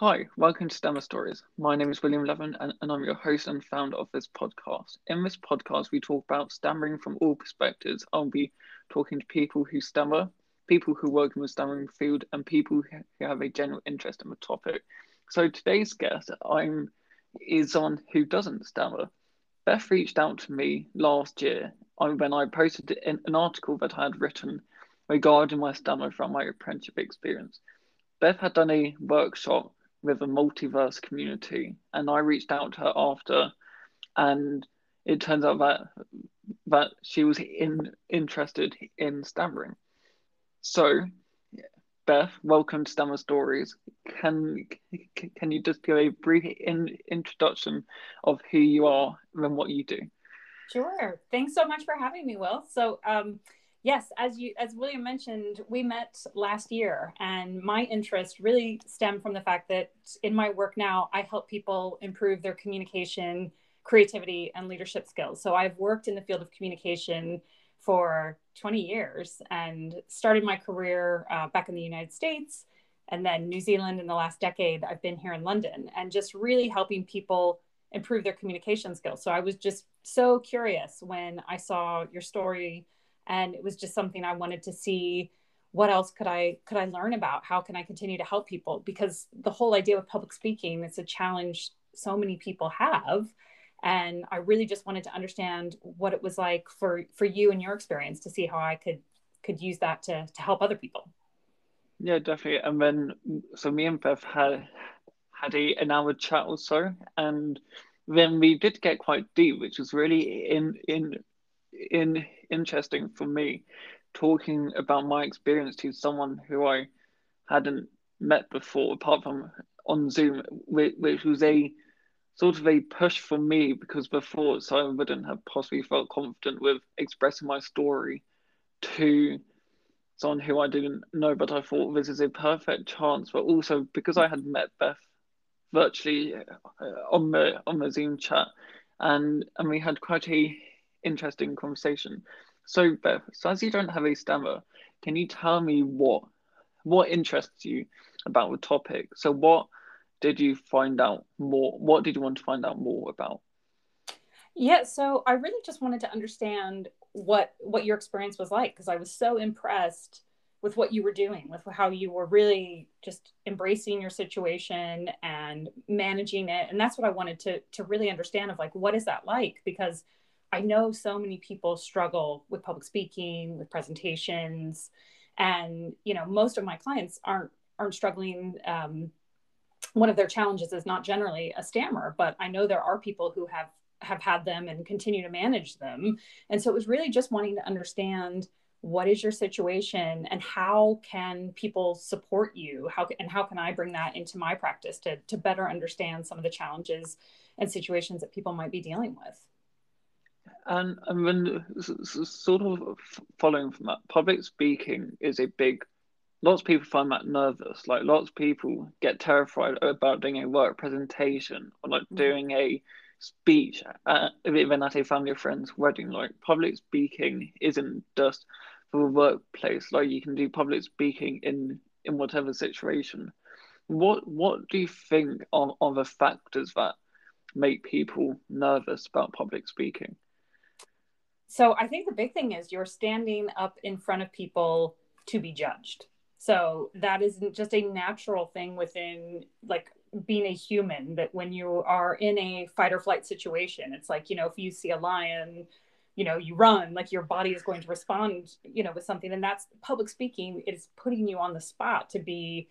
Hi, welcome to Stammer Stories. My name is William Levin and, and, I'm your host and founder of this podcast. In this podcast, we talk about stammering from all perspectives. I'll be talking to people who stammer, people who work in the stammering field, and people who have a general interest in the topic. So today's guest I'm is someone who doesn't stammer. Beth reached out to me last year when I posted an article that I had written regarding my stammer from my apprenticeship experience. Beth had done a workshop with a multiverse community. And I reached out to her after, and it turns out that that she was in interested in stammering. So, Beth, welcome to Stammer Stories. Can can you just give a brief in, introduction of who you are and what you do? Sure. Thanks so much for having me, Will. So, um, Yes, as you as William mentioned, we met last year and my interest really stemmed from the fact that in my work now I help people improve their communication, creativity and leadership skills. So I've worked in the field of communication for 20 years and started my career uh, back in the United States and then New Zealand in the last decade. I've been here in London and just really helping people improve their communication skills. So I was just so curious when I saw your story and it was just something i wanted to see what else could i could i learn about? How can i continue to help people? Because the whole idea of public speaking is a challenge so many people have. And i really just wanted to understand what it was like for for you and your experience to see how i could could use that to to help other people. Yeah definitely. And then so me and beth had had a an hour chat or so. And then we did get quite deep which was really in in in interesting for me talking about my experience to someone who I hadn't met before, apart from on Zoom, which, was a sort of a push for me because before so I wouldn't have possibly felt confident with expressing my story to someone who I didn't know, but I thought this is a perfect chance. But also because I had met Beth virtually uh, on the on the Zoom chat, and and we had quite a interesting conversation. So, Beth, so as you don't have a stammer, can you tell me what what interests you about the topic? So, what did you find out more? What did you want to find out more about? Yeah, so I really just wanted to understand what what your experience was like because I was so impressed with what you were doing, with how you were really just embracing your situation and managing it. And that's what I wanted to to really understand of like what is that like because I know so many people struggle with public speaking, with presentations, and you know most of my clients aren't aren't struggling. Um, one of their challenges is not generally a stammer, but I know there are people who have have had them and continue to manage them. And so it was really just wanting to understand what is your situation and how can people support you how and how can i bring that into my practice to, to better understand some of the challenges and situations that people might be dealing with and and then sort of following from that, public speaking is a big. Lots of people find that nervous. Like lots of people get terrified about doing a work presentation or like mm-hmm. doing a speech, uh, even at a family or friend's wedding. Like public speaking isn't just for the workplace. Like you can do public speaking in in whatever situation. What what do you think are, are the factors that make people nervous about public speaking? So I think the big thing is you're standing up in front of people to be judged. So that isn't just a natural thing within like being a human that when you are in a fight or flight situation, it's like, you know, if you see a lion, you know, you run, like your body is going to respond, you know, with something. And that's public speaking is putting you on the spot to be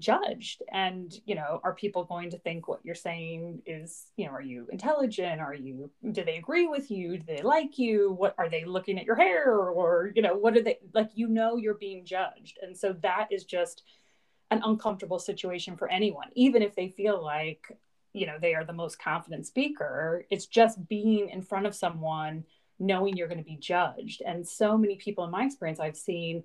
judged? And you know are people going to think what you're saying is you know are you intelligent? Are you do they agree with you? Do they like you? What are they looking at your hair? Or you know what are they like you know you're being judged. And so that is just an uncomfortable situation for anyone. Even if they feel like you know they are the most confident speaker it's just being in front of someone knowing you're going to be judged. And so many people in my experience i've seen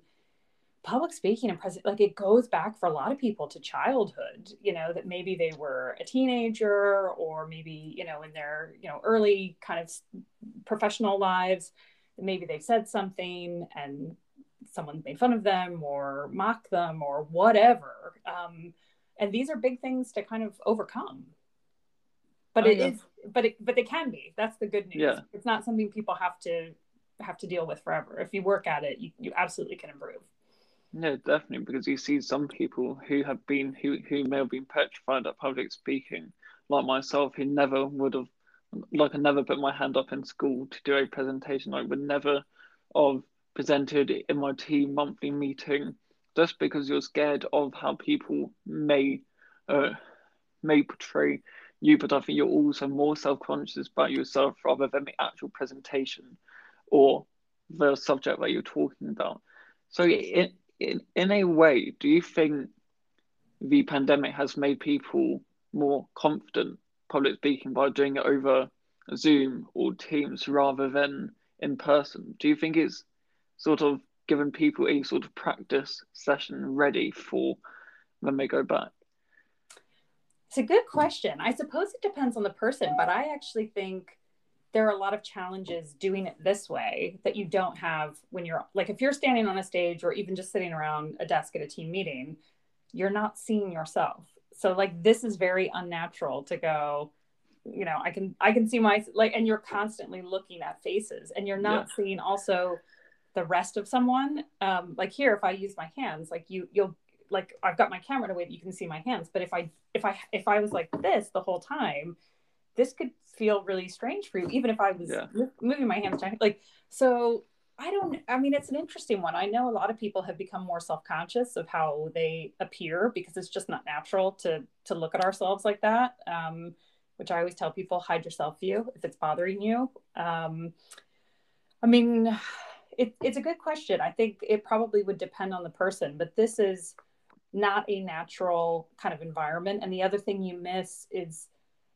public speaking and present like it goes back for a lot of people to childhood you know that maybe they were a teenager or maybe you know in their you know early kind of professional lives maybe they said something and someone made fun of them or mocked them or whatever um, and these are big things to kind of overcome. But Oh, it yeah. is but it but they can be. That's the good news. Yeah. it's not something people have to have to deal with forever. If you work at it you, you absolutely can improve Yeah, definitely, because you see some people who have been who who may have been petrified at public speaking, like myself, who never would have, like I never put my hand up in school to do a presentation. I would never have presented in my team monthly meeting, just because you're scared of how people may, uh, may portray you. But I think you're also more self-conscious about yourself rather than the actual presentation, or the subject that you're talking about. So in in in a way, do you think the pandemic has made people more confident public speaking by doing it over Zoom or Teams rather than in person? Do you think it's sort of given people a sort of practice session ready for when they go back? It's a good question. I suppose it depends on the person, but I actually think there are a lot of challenges doing it this way that you don't have when you're like if you're standing on a stage or even just sitting around a desk at a team meeting, you're not seeing yourself. So like this is very unnatural to go you know i can i can see my like and you're constantly looking at faces and you're not seeing also the rest of someone. Um like here if i use my hands like you you'll like i've got my camera in a way that you can see my hands. But if i if i if i was like this the whole time this could feel really strange for you even if i was Yeah. moving my hands like so i don't i mean it's an interesting one. I know a lot of people have become more self-conscious of how they appear because it's just not natural to to look at ourselves like that um which i always tell people hide your self view if it's bothering you. Um i mean it, it's a good question. I think it probably would depend on the person but this is not a natural kind of environment. And the other thing you miss is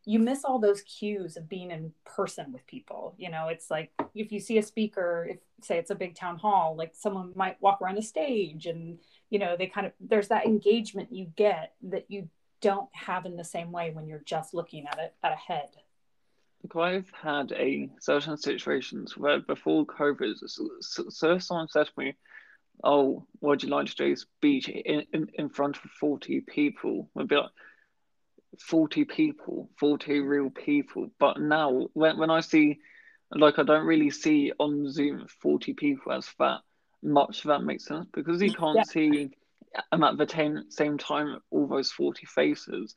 you miss all those cues of being in person with people you know it's like if you see a speaker if say it's a big town hall like someone might walk around the stage and you know they kind of there's that engagement you get that you don't have in the same way when you're just looking at it at a head Like I've had a certain situations where before COVID, so, so someone said to me, "Oh, would you like to do a speech in, in, in front of forty people?" I'd be like, 40 people, 40 real people. But now, when, when I see, like, I don't really see on Zoom 40 people as that much, that makes sense, because you can't Yeah. see um, at the same, same time all those 40 faces.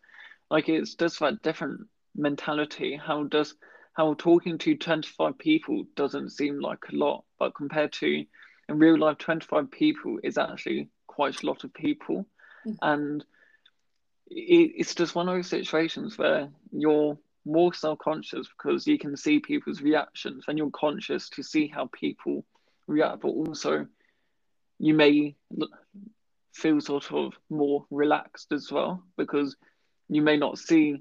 Like, it's just that different mentality. How does, how talking to 25 people doesn't seem like a lot, but compared to in real life, 25 people is actually quite a lot of people. Mhm. And it, it's just one of those situations where you're more self-conscious because you can see people's reactions and you're conscious to see how people react but also you may feel sort of more relaxed as well because you may not see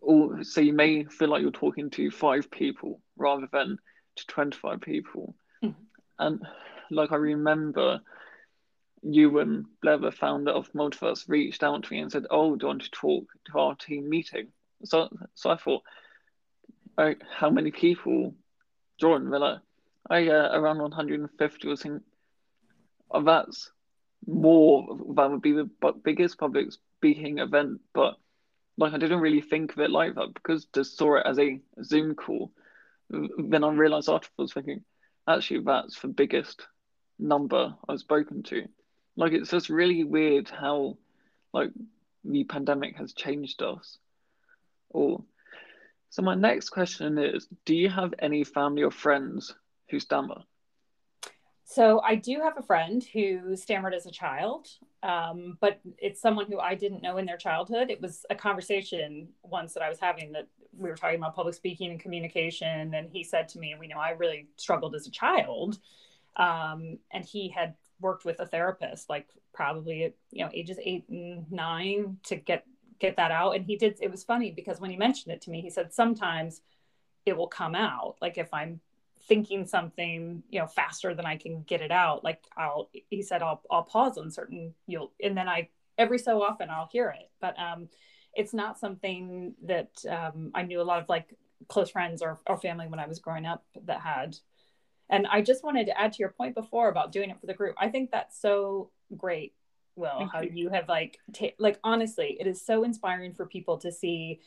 or so you may feel like you're talking to five people rather than to 25 people Mhm. and like i remember you and founder of Multiverse, reached out to me and said, "Oh, do you want to talk to our team meeting?" So, so I thought, oh, how many people joined? They're like, oh yeah, around 150 or something. Oh, that's more. That would be the biggest public speaking event, but like I didn't really think of it like that because just saw it as a Zoom call. Then I realized afterwards, thinking, actually, that's the biggest number I've spoken to. Like it's just really weird how like the pandemic has changed us. Or so my next question is, do you have any family or friends who stammer? So I do have a friend who stammered as a child, um, but it's someone who I didn't know in their childhood. It was a conversation once that I was having that we were talking about public speaking and communication, and he said to me, "We know I really struggled as a child," um, and he had worked with a therapist, like probably at you know ages eight and nine, to get get that out. And he did. It was funny because when he mentioned it to me, he said sometimes it will come out, like if I'm thinking something you know faster than i can get it out like i'll he said i'll i'll pause on certain you'll and then i every so often i'll hear it but um it's not something that um i knew a lot of like close friends or, or family when i was growing up that had and i just wanted to add to your point before about doing it for the group i think that's so great Will, Thank how you. you have like ta- like honestly, it is so inspiring for people to see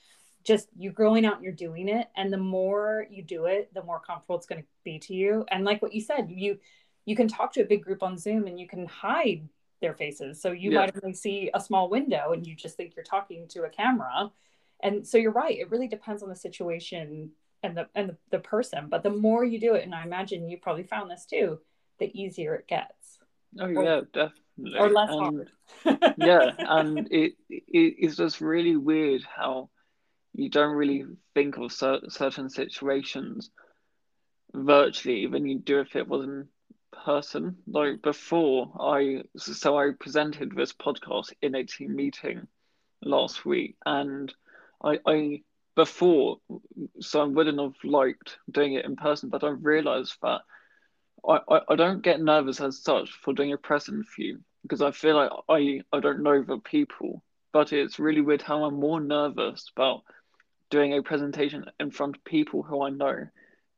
just you growing out and you're doing it and the more you do it, the more comfortable it's going to be to you. And like what you said, you you can talk to a big group on Zoom and you can hide their faces. So you Yeah. might only see a small window and you just think you're talking to a camera. And so you're right, it really depends on the situation and the and the, the person. But the more you do it, and I imagine you probably found this too, the easier it gets. Oh Or- yeah, definitely. Or less And- hard. yeah, and it, it it's just really weird how you don't really think of cer- certain situations virtually when you do if it was in person. Like before, I so I presented this podcast in a team meeting last week, and I I before so I wouldn't have liked doing it in person, but I realized that I, I, I don't get nervous as such for doing a present view because I feel like I, I don't know the people, but it's really weird how I'm more nervous about doing a presentation in front of people who I know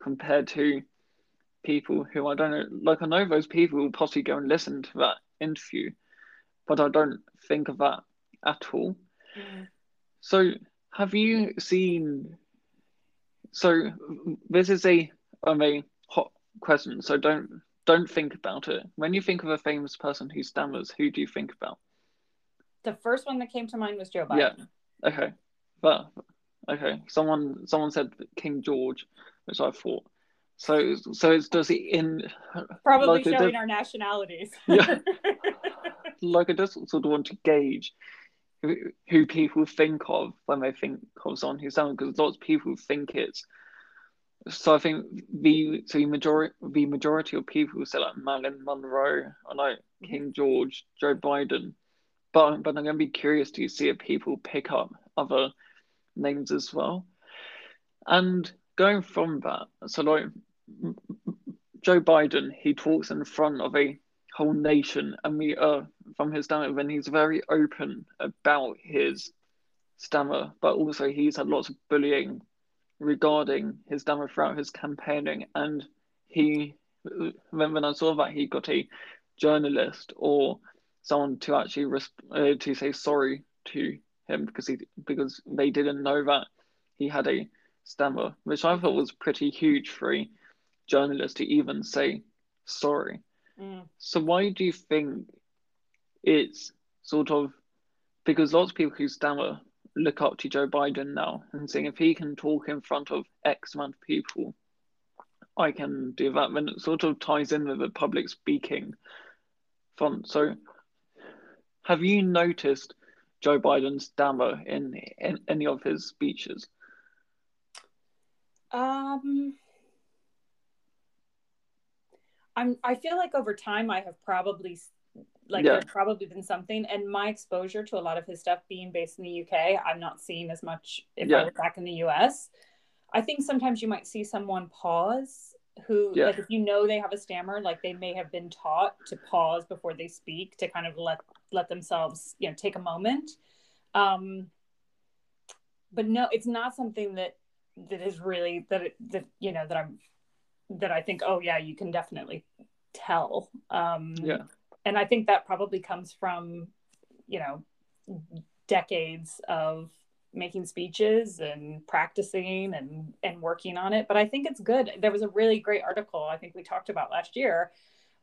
compared to people who I don't know. Like I know those people will possibly go and listen to that interview, but I don't think of that at all. Mm. So have you seen? So this is a um, a hot question. So don't don't think about it. When you think of a famous person who stammers, who do you think about? The first one that came to mind was Joe Biden. Yeah. Okay, but okay. Someone someone said King George, which I thought. So so it's does it in Probably Like showing our nationalities. Yeah. like I just sort of want to gauge who, people think of when they think of who's someone because lots of people think it's so I think the so the majority the majority of people say like Marilyn Monroe or like King George, Joe Biden, but but I'm gonna be curious to see if people pick up other names as well. And going from that, so like Joe Biden, he talks in front of a whole nation, and we uh from his stammer when he's very open about his stammer, but also he's had lots of bullying regarding his stammer throughout his campaigning, and he when when I saw that he got a journalist or someone to actually resp- uh, to say sorry to him because he because they didn't know that he had a stammer, which I thought was pretty huge for a journalist to even say sorry. Mm. So why do you think it's sort of because lots of people who stammer look up to Joe Biden now and saying if he can talk in front of X amount of people, I can do that. Then it sort of ties in with the public speaking front. So have you noticed Joe Biden's stammer in, in any of his speeches? Um, I'm. I feel like over time, I have probably like Yeah. there's probably been something, and my exposure to a lot of his stuff being based in the UK, I'm not seeing as much if Yeah. I was back in the US. I think sometimes you might see someone pause who, Yeah. like, if you know they have a stammer, like they may have been taught to pause before they speak to kind of let let themselves, you know, take a moment. Um, but no, it's not something that that is really that it, that you know that I'm that I think oh yeah you can definitely tell. Um Yeah. and I think that probably comes from you know decades of making speeches and practicing and and working on it. But I think it's good. There was a really great article I think we talked about last year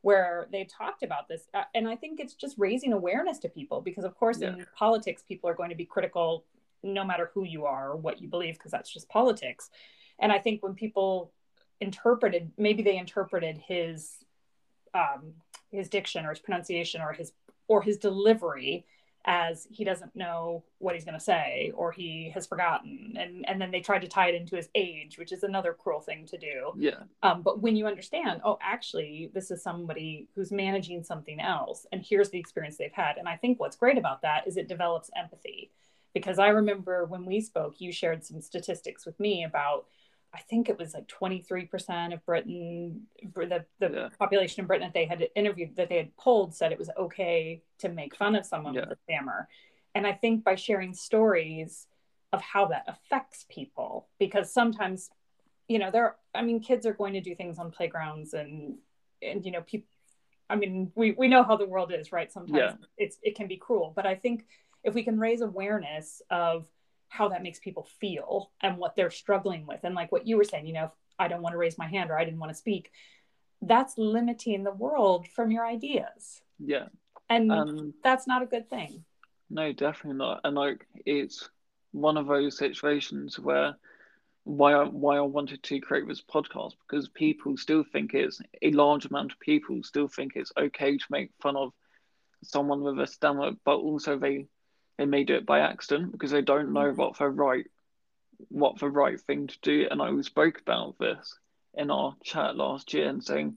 where they talked about this Uh, and I think it's just raising awareness to people because of course in politics people are going to be critical no matter who you are or what you believe because that's just politics. And I think when people interpreted maybe they interpreted his um, his diction or his pronunciation or his or his delivery as he doesn't know what he's going to say or he has forgotten. And and then they tried to tie it into his age which is another cruel thing to do. Yeah. um, but when you understand oh actually this is somebody who's managing something else and here's the experience they've had. And i think what's great about that is it develops empathy. Because i remember when we spoke you shared some statistics with me about I think it was like 23% of Britain, the, the Yeah. population in Britain that they had interviewed, that they had polled, said it was okay to make fun of someone Yeah. with a stammer. And I think by sharing stories of how that affects people, because sometimes, you know, there, I mean, kids are going to do things on playgrounds and, and, you know, people, I mean, we, we know how the world is, right? Sometimes Yeah. it's it can be cruel. But I think if we can raise awareness of how that makes people feel and what they're struggling with, and like what you were saying, you know, if I don't want to raise my hand or I didn't want to speak, that's limiting the world from your ideas. Yeah. And Um, that's not a good thing. No, definitely not. And like it's one of those situations where why I why I wanted to create this podcast because people still think it's a large amount of people still think it's okay to make fun of someone with a stammer, but also they they may do it by accident because they don't know mm. what the right what the right thing to do. And I spoke about this in our chat last year and saying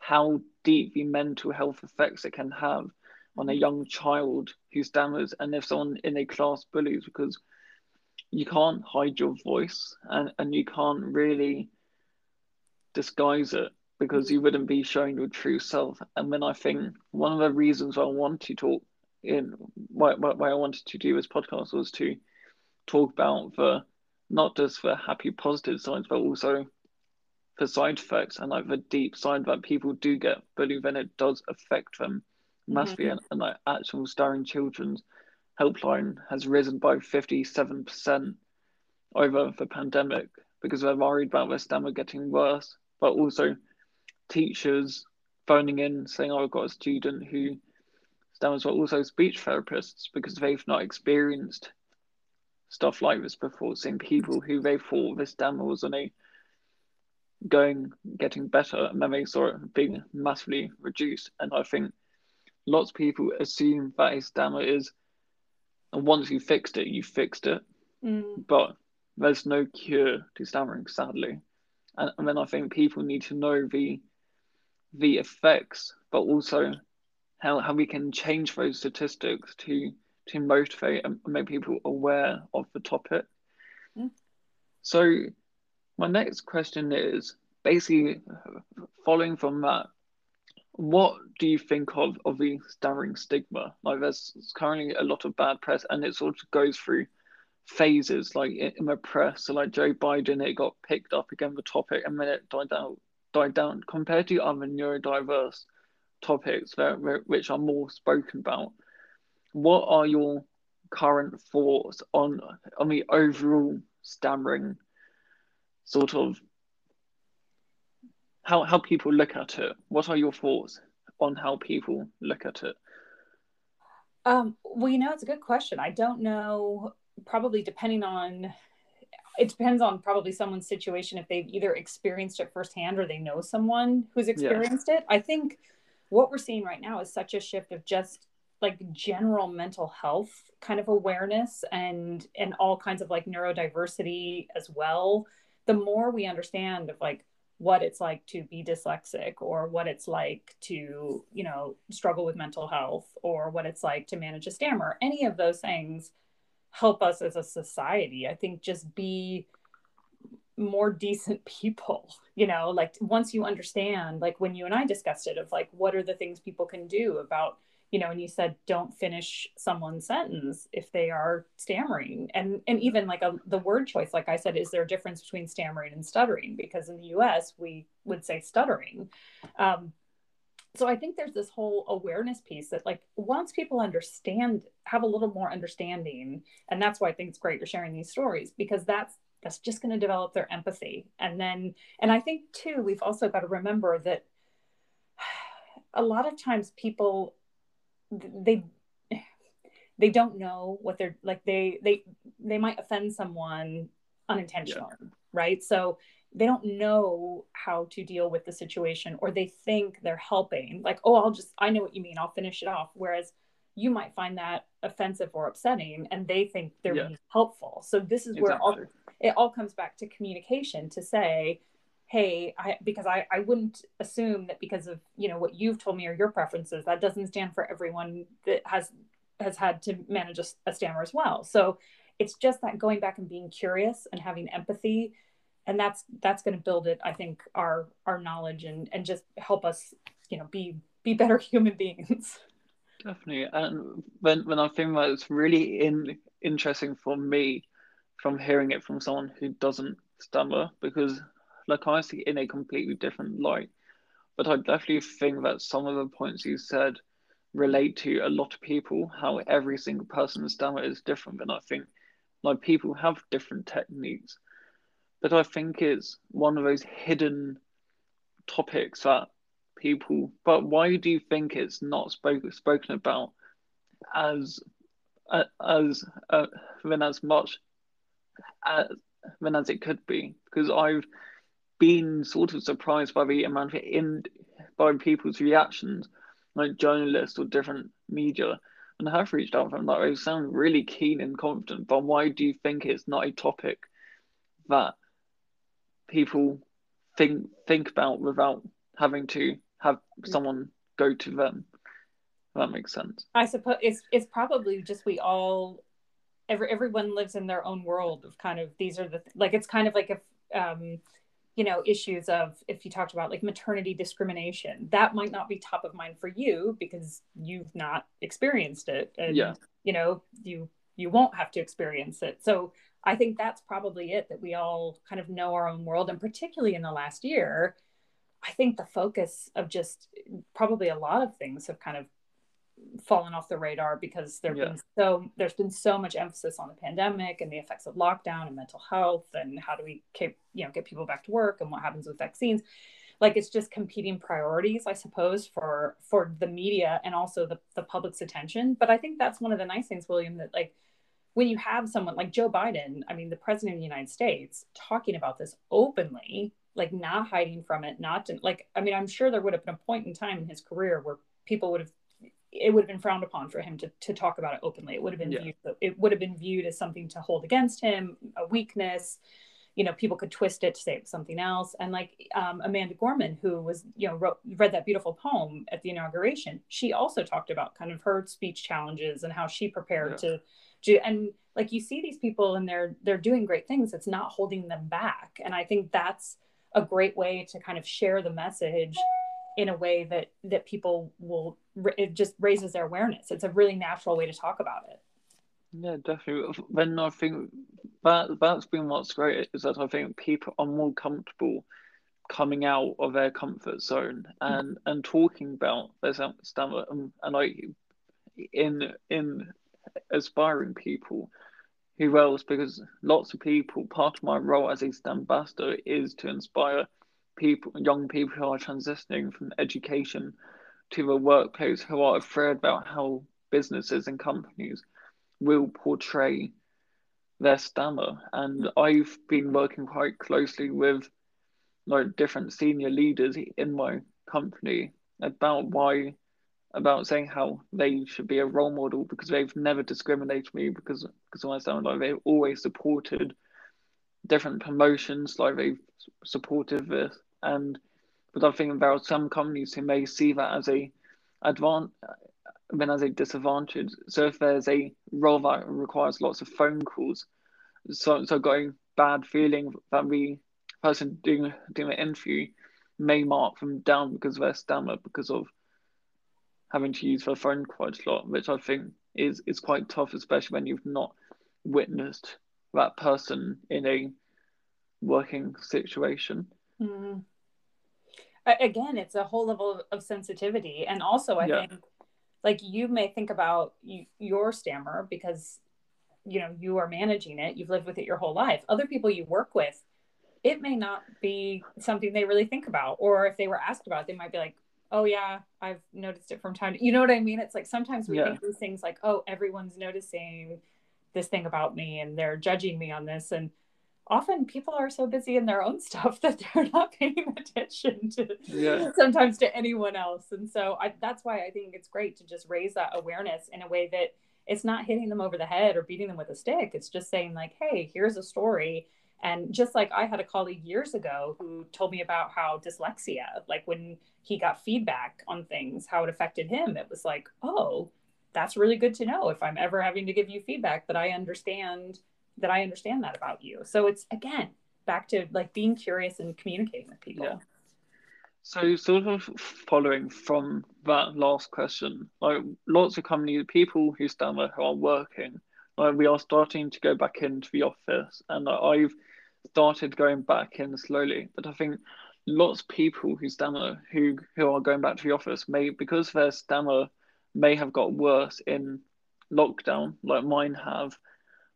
how deep the mental health effects it can have on a mm. young child who stammers and if someone in a class bullies because you can't hide your voice and, and you can't really disguise it because mm. you wouldn't be showing your true self. And then I think one of the reasons I want to talk in why, why, I wanted to do this podcast was to talk about the not just the happy positive sides but also the side effects and like the deep side that people do get bullied when it does affect them massively. Mm-hmm. And, and like Action for Stammering children's helpline has risen by 57% over the pandemic because they're worried about their stammer getting worse but also teachers phoning in saying oh i've got a student who stammers but also speech therapists because they've not experienced stuff like this before seeing people who they thought the stammer was on a going getting better and then they saw it being massively reduced. And i think lots of people assume that a stammer is and once you fixed it you fixed it. Mm. but there's no cure to stammering sadly. And, and then i think people need to know the the effects but also how, how we can change those statistics to to motivate and make people aware of the topic. Mm. so my next question is basically following from that what do you think of of the stammering stigma? Like there's currently a lot of bad press and it sort of goes through phases. Like in in the press so like joe biden it got picked up again the topic and then it died down died down compared to other neurodiverse topics that which are more spoken about what are your current thoughts on on the overall stammering sort of how how people look at it what are your thoughts on how people look at it Um, well, you know, it's a good question. I don't know, probably depending on, it depends on probably someone's situation if they've either experienced it firsthand or they know someone who's experienced it. I think what we're seeing right now is such a shift of just like general mental health kind of awareness and and all kinds of like neurodiversity as well. The more we understand of like what it's like to be dyslexic or what it's like to you know struggle with mental health or what it's like to manage a stammer any of those things help us as a society i think just be more decent people you know like once you understand like when you and i discussed it of like what are the things people can do about you know and you said don't finish someone's sentence if they are stammering. And and even like a, the word choice like i said is there a difference between stammering and stuttering? Because in the us we would say stuttering. Um, so i think there's this whole awareness piece that like once people understand have a little more understanding and that's why i think it's great you're sharing these stories because that's that's just going to develop their empathy. And then and i think too we've also got to remember that a lot of times people they they don't know what they're like they they they might offend someone unintentionally yeah. right? So they don't know how to deal with the situation or they think they're helping. Like oh i'll just i know what you mean i'll finish it off. Whereas you might find that offensive or upsetting and they think they're yeah. being helpful. So this is where all, it all comes back to communication to say hey I, because I, I wouldn't assume that because of you know what you've told me or your preferences that doesn't stand for everyone that has has had to manage a, a stammer as well. So it's just that going back and being curious and having empathy and that's that's going to build it i think our our knowledge and and just help us you know be be better human beings definitely and when when i think that it's really in interesting for me from hearing it from someone who doesn't stammer because like I see in a completely different light but I definitely think that some of the points you said relate to a lot of people. How every single person's stammer is different, and I think like people have different techniques. But I think it's one of those hidden topics that people. But why do you think it's not spoken spoken about as uh, as uh, than as much as than as it could be? Because I've been sort of surprised by the amount of in by people's reactions, like journalists or different media, and have reached out from. Like they sound really keen and confident, but why do you think it's not a topic that people think think about without having to have someone go to them? that makes sense. I suppose it's it's probably just we all every everyone lives in their own world of kind of these are the like it's kind of like if um you know issues of if you talked about like maternity discrimination that might not be top of mind for you because you've not experienced it and yeah. you know you you won't have to experience it so i think that's probably it that we all kind of know our own world and particularly in the last year i think the focus of just probably a lot of things have kind of fallen off the radar because there've yeah. been so there's been so much emphasis on the pandemic and the effects of lockdown and mental health and how do we keep you know get people back to work and what happens with vaccines like it's just competing priorities i suppose for for the media and also the, the public's attention but i think that's one of the nice things william that like when you have someone like joe biden i mean the president of the united states talking about this openly like not hiding from it not to, like i mean i'm sure there would have been a point in time in his career where people would have it would have been frowned upon for him to, to talk about it openly. It would have been yeah. viewed, it would have been viewed as something to hold against him, a weakness. You know, people could twist it to say it was something else. And like um, Amanda Gorman, who was, you know, wrote, read that beautiful poem at the inauguration, she also talked about kind of her speech challenges and how she prepared yeah. to do. And like you see these people and they're they're doing great things. It's not holding them back. And I think that's a great way to kind of share the message in a way that that people will it just raises their awareness. It's a really natural way to talk about it. Yeah definitely. Then i think that that's been what's great is that i think people are more comfortable coming out of their comfort zone and mm-hmm. and talking about their stammer and, and like in in aspiring people who because lots of people part of my role as a ambassador is to inspire people, young people who are transitioning from education to the workplace who are afraid about how businesses and companies will portray their stammer. And I've been working quite closely with like different senior leaders in my company about why about saying how they should be a role model because they've never discriminated me because stammer. Like they've always supported different promotions, like they've supported this and but I think there are some companies who may see that as a advan- then as a disadvantage. So if there's a role that requires lots of phone calls, so so going bad feeling that the person doing doing the interview may mark them down because of their stammer because of having to use their phone quite a lot, which I think is is quite tough, especially when you've not witnessed that person in a working situation. Mm again it's a whole level of sensitivity and also i yeah. think like you may think about you, your stammer because you know you are managing it you've lived with it your whole life other people you work with it may not be something they really think about or if they were asked about it, they might be like oh yeah i've noticed it from time to, you know what i mean it's like sometimes we yeah. think these things like oh everyone's noticing this thing about me and they're judging me on this. And often people are so busy in their own stuff that they're not paying attention to yeah. sometimes to anyone else. And so I, that's why i think it's great to just raise that awareness in a way that it's not hitting them over the head or beating them with a stick. It's just saying like hey here's a story. And just like i had a colleague years ago who told me about how dyslexia like when he got feedback on things how it affected him it was like oh that's really good to know if i'm ever having to give you feedback that i understand that I understand that about you. So it's again back to like being curious and communicating with people. Yeah. So sort of following from that last question, like lots of companies, people who stammer who are working, like we are starting to go back into the office, and I've started going back in slowly. But I think lots of people who stammer who who are going back to the office may because their stammer may have got worse in lockdown, like mine have,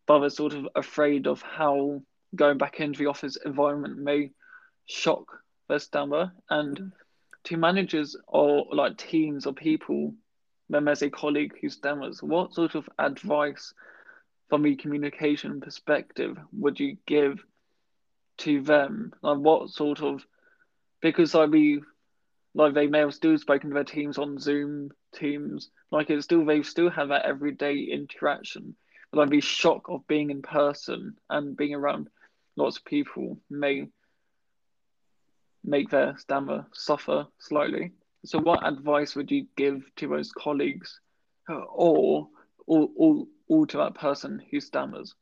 but they're sort of afraid of how going back into the office environment may shock their stammer. And mm. to managers or like teams or people, when there's a colleague who stammers, what sort of advice from a communication perspective would you give to them? Like what sort of because I be like they may have still spoken to their teams on Zoom teams, like it's still they still have that everyday interaction. But I'd be shocked of being in person and being around lots of people may make their stammer suffer slightly. So, what advice would you give to those colleagues, or or, or, or to that person who stammers?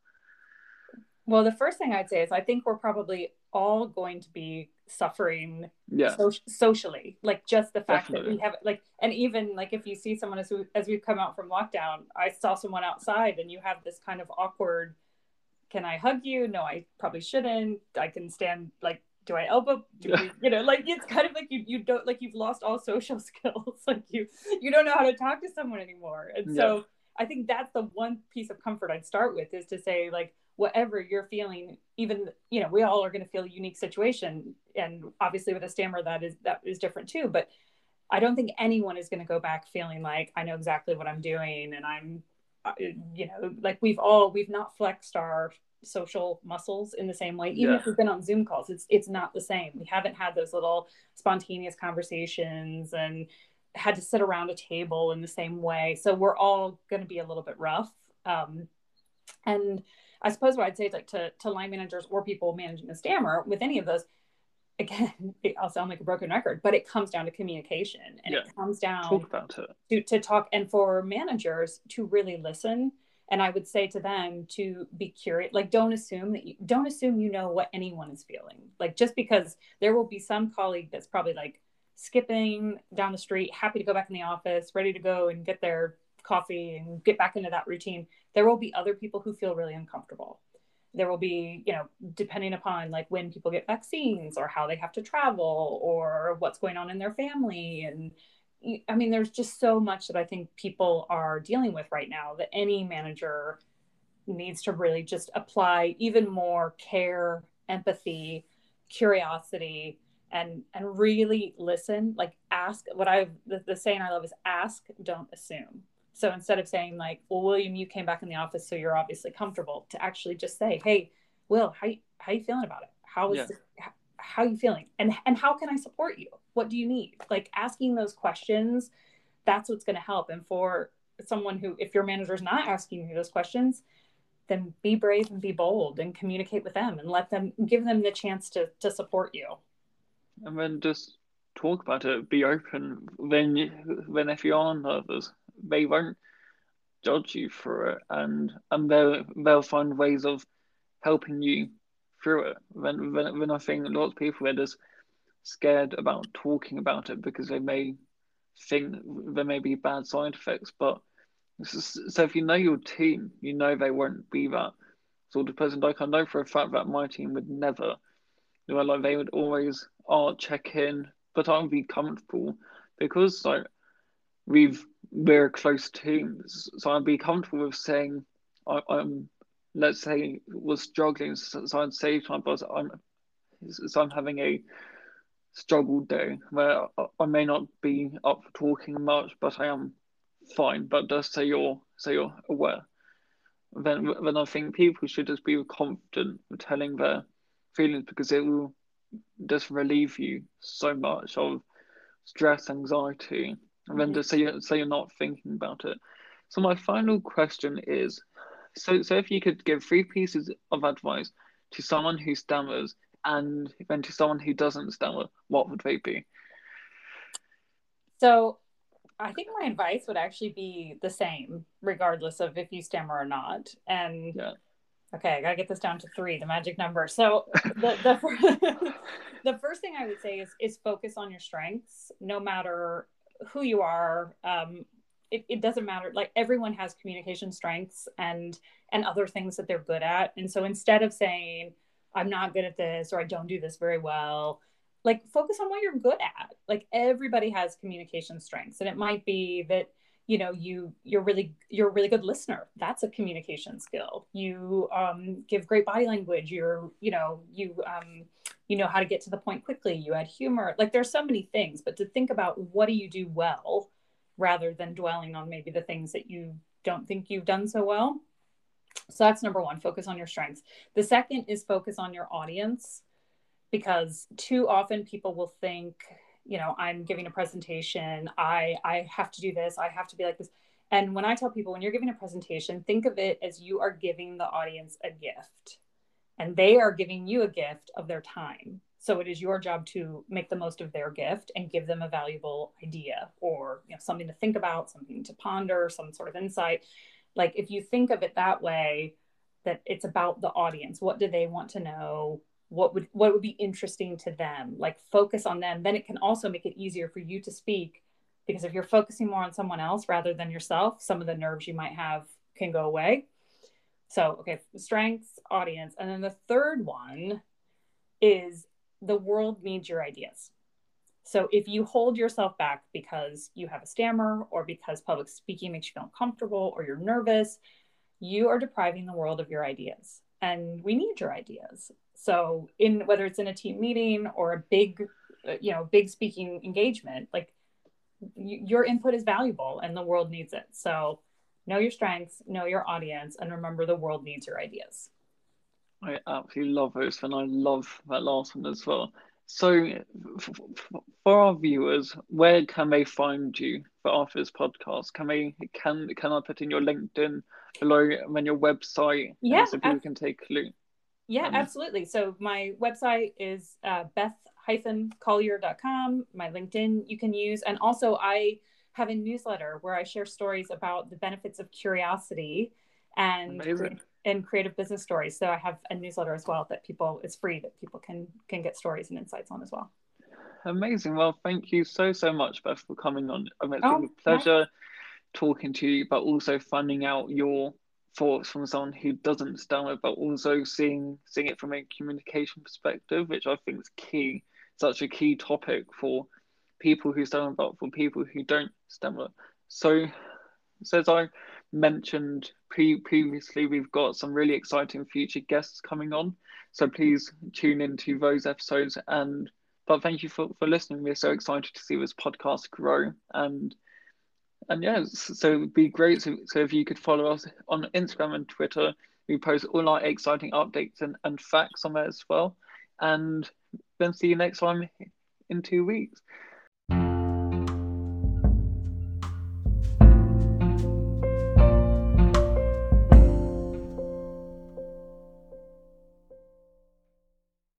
Well, the first thing I'd say is I think we're probably all going to be suffering yeah. so- socially like just the fact Definitely. that we have like and even like if you see someone as we as we've come out from lockdown i saw someone outside and you have this kind of awkward can i hug you? No i probably shouldn't. I can stand like do i elbow? Do we, you know like it's kind of like you you don't like you've lost all social skills like you you don't know how to talk to someone anymore. And so i think that's the one piece of comfort i'd start with is to say like whatever you're feeling even you know we all are going to feel a unique situation and obviously with a stammer that is that is different too but i don't think anyone is going to go back feeling like i know exactly what i'm doing and i'm uh, you know like we've all we've not flexed our social muscles in the same way even yeah. if we've been on zoom calls it's it's not the same we haven't had those little spontaneous conversations and had to sit around a table in the same way so we're all going to be a little bit rough um, and I suppose what I'd say is like to, to line managers or people managing a stammer with any of those, again, I'll sound like a broken record, but it comes down to communication and yeah. it comes down talk about it. To, to talk and for managers to really listen. And I would say to them to be curious, like don't assume that you don't assume you know what anyone is feeling. Like just because there will be some colleague that's probably like skipping down the street, happy to go back in the office, ready to go and get their coffee and get back into that routine there will be other people who feel really uncomfortable. There will be you know depending upon like when people get vaccines or how they have to travel or what's going on in their family. And i mean there's just so much that i think people are dealing with right now that any manager needs to really just apply even more care empathy curiosity and and really listen. Like ask what i the, the saying i love is ask don't assume so instead of saying like, well, William, you came back in the office, so you're obviously comfortable, to actually just say, hey, Will, how how you feeling about it? How is yeah. how you feeling? And and how can I support you? What do you need? Like asking those questions, that's what's going to help. And for someone who, if your manager's not asking you those questions, then be brave and be bold and communicate with them and let them give them the chance to to support you. And then just talk about it. Be open. Then, when if you are nervous, they won't judge you for it, and and they'll they'll find ways of helping you through it. When when, when I think lots of people are just scared about talking about it because they may think there may be bad side effects, but so if you know your team, you know they won't be that sort of person. Like I know for a fact that my team would never, you know, like they would always oh check in, but I would be comfortable because like we've we're close team, so I'd be comfortable with saying I, am let's say was struggling, so, I'd say to my boss I'm so I'm having a struggled day where I may not be up for talking much, but I am fine. But just say you're say you're aware. Then then I think people should just be confident telling their feelings because it will just relieve you so much of stress, anxiety, and then mm-hmm. just say you're, say you're not thinking about it. So my final question is, so so if you could give three pieces of advice to someone who stammers and then to someone who doesn't stammer, what would they be? So I think my advice would actually be the same, regardless of if you stammer or not. And yeah. okay, I gotta get this down to three, the magic number. So the the, the first thing I would say is is focus on your strengths, no matter who you are um, it, it doesn't matter. Like everyone has communication strengths and and other things that they're good at. And so instead of saying i'm not good at this or i don't do this very well like focus on what you're good at. Like everybody has communication strengths. And it might be that you know you you're really you're a really good listener. That's a communication skill. You um, give great body language. You're you know you um, you know how to get to the point quickly you add humor like there's so many things but to think about what do you do well rather than dwelling on maybe the things that you don't think you've done so well. So that's number one focus on your strengths. The second is focus on your audience because too often people will think you know i'm giving a presentation i i have to do this i have to be like this. And when i tell people when you're giving a presentation think of it as you are giving the audience a gift and they are giving you a gift of their time. So it is your job to make the most of their gift and give them a valuable idea or you know, something to think about something to ponder some sort of insight. Like if you think of it that way that it's about the audience. What do they want to know? What would what would be interesting to them? Like focus on them. Then it can also make it easier for you to speak because if you're focusing more on someone else rather than yourself some of the nerves you might have can go away so okay strengths audience. And then the third one is the world needs your ideas. So if you hold yourself back because you have a stammer or because public speaking makes you feel uncomfortable or you're nervous you are depriving the world of your ideas. And we need your ideas. So in whether it's in a team meeting or a big uh, you know big speaking engagement like your input is valuable and the world needs it. So know your strengths know your audience and remember the world needs your ideas i absolutely love those and i love that last one as well so for our viewers where can they find you for after this podcast can they can can i put in your linkedin below and then your website yeah so people can take a look yeah, um, absolutely. So my website is uh, beth-collier.com. My LinkedIn you can use. And also I have a newsletter where I share stories about the benefits of curiosity and and creative business stories. So I have a newsletter as well that people is free that people can can get stories and insights on as well. Amazing. Well, thank you so so much, Beth, for coming on. I mean, it's oh, been a pleasure nice. talking to you, but also finding out your thoughts from someone who doesn't stammer, but also seeing seeing it from a communication perspective, which I think is key, such a key topic for people who stammer, but for people who don't stammer. So, so as I mentioned pre- previously, we've got some really exciting future guests coming on. So please tune into those episodes. And but thank you for, for listening. We're so excited to see this podcast grow and and yeah, so it'd be great. So, so if you could follow us on Instagram and Twitter, we post all our exciting updates and, and facts on there as well. And then see you next time in two weeks.